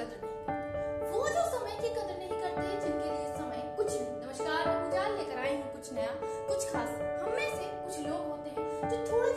कदर नहीं करते। वो जो समय की कदर नहीं करते, जिनके लिए समय कुछ नहीं नमस्कार, मैं पूजा लेकर आई हूँ, कुछ नया, कुछ खास, हम में से कुछ लोग होते हैं जो थोड़ा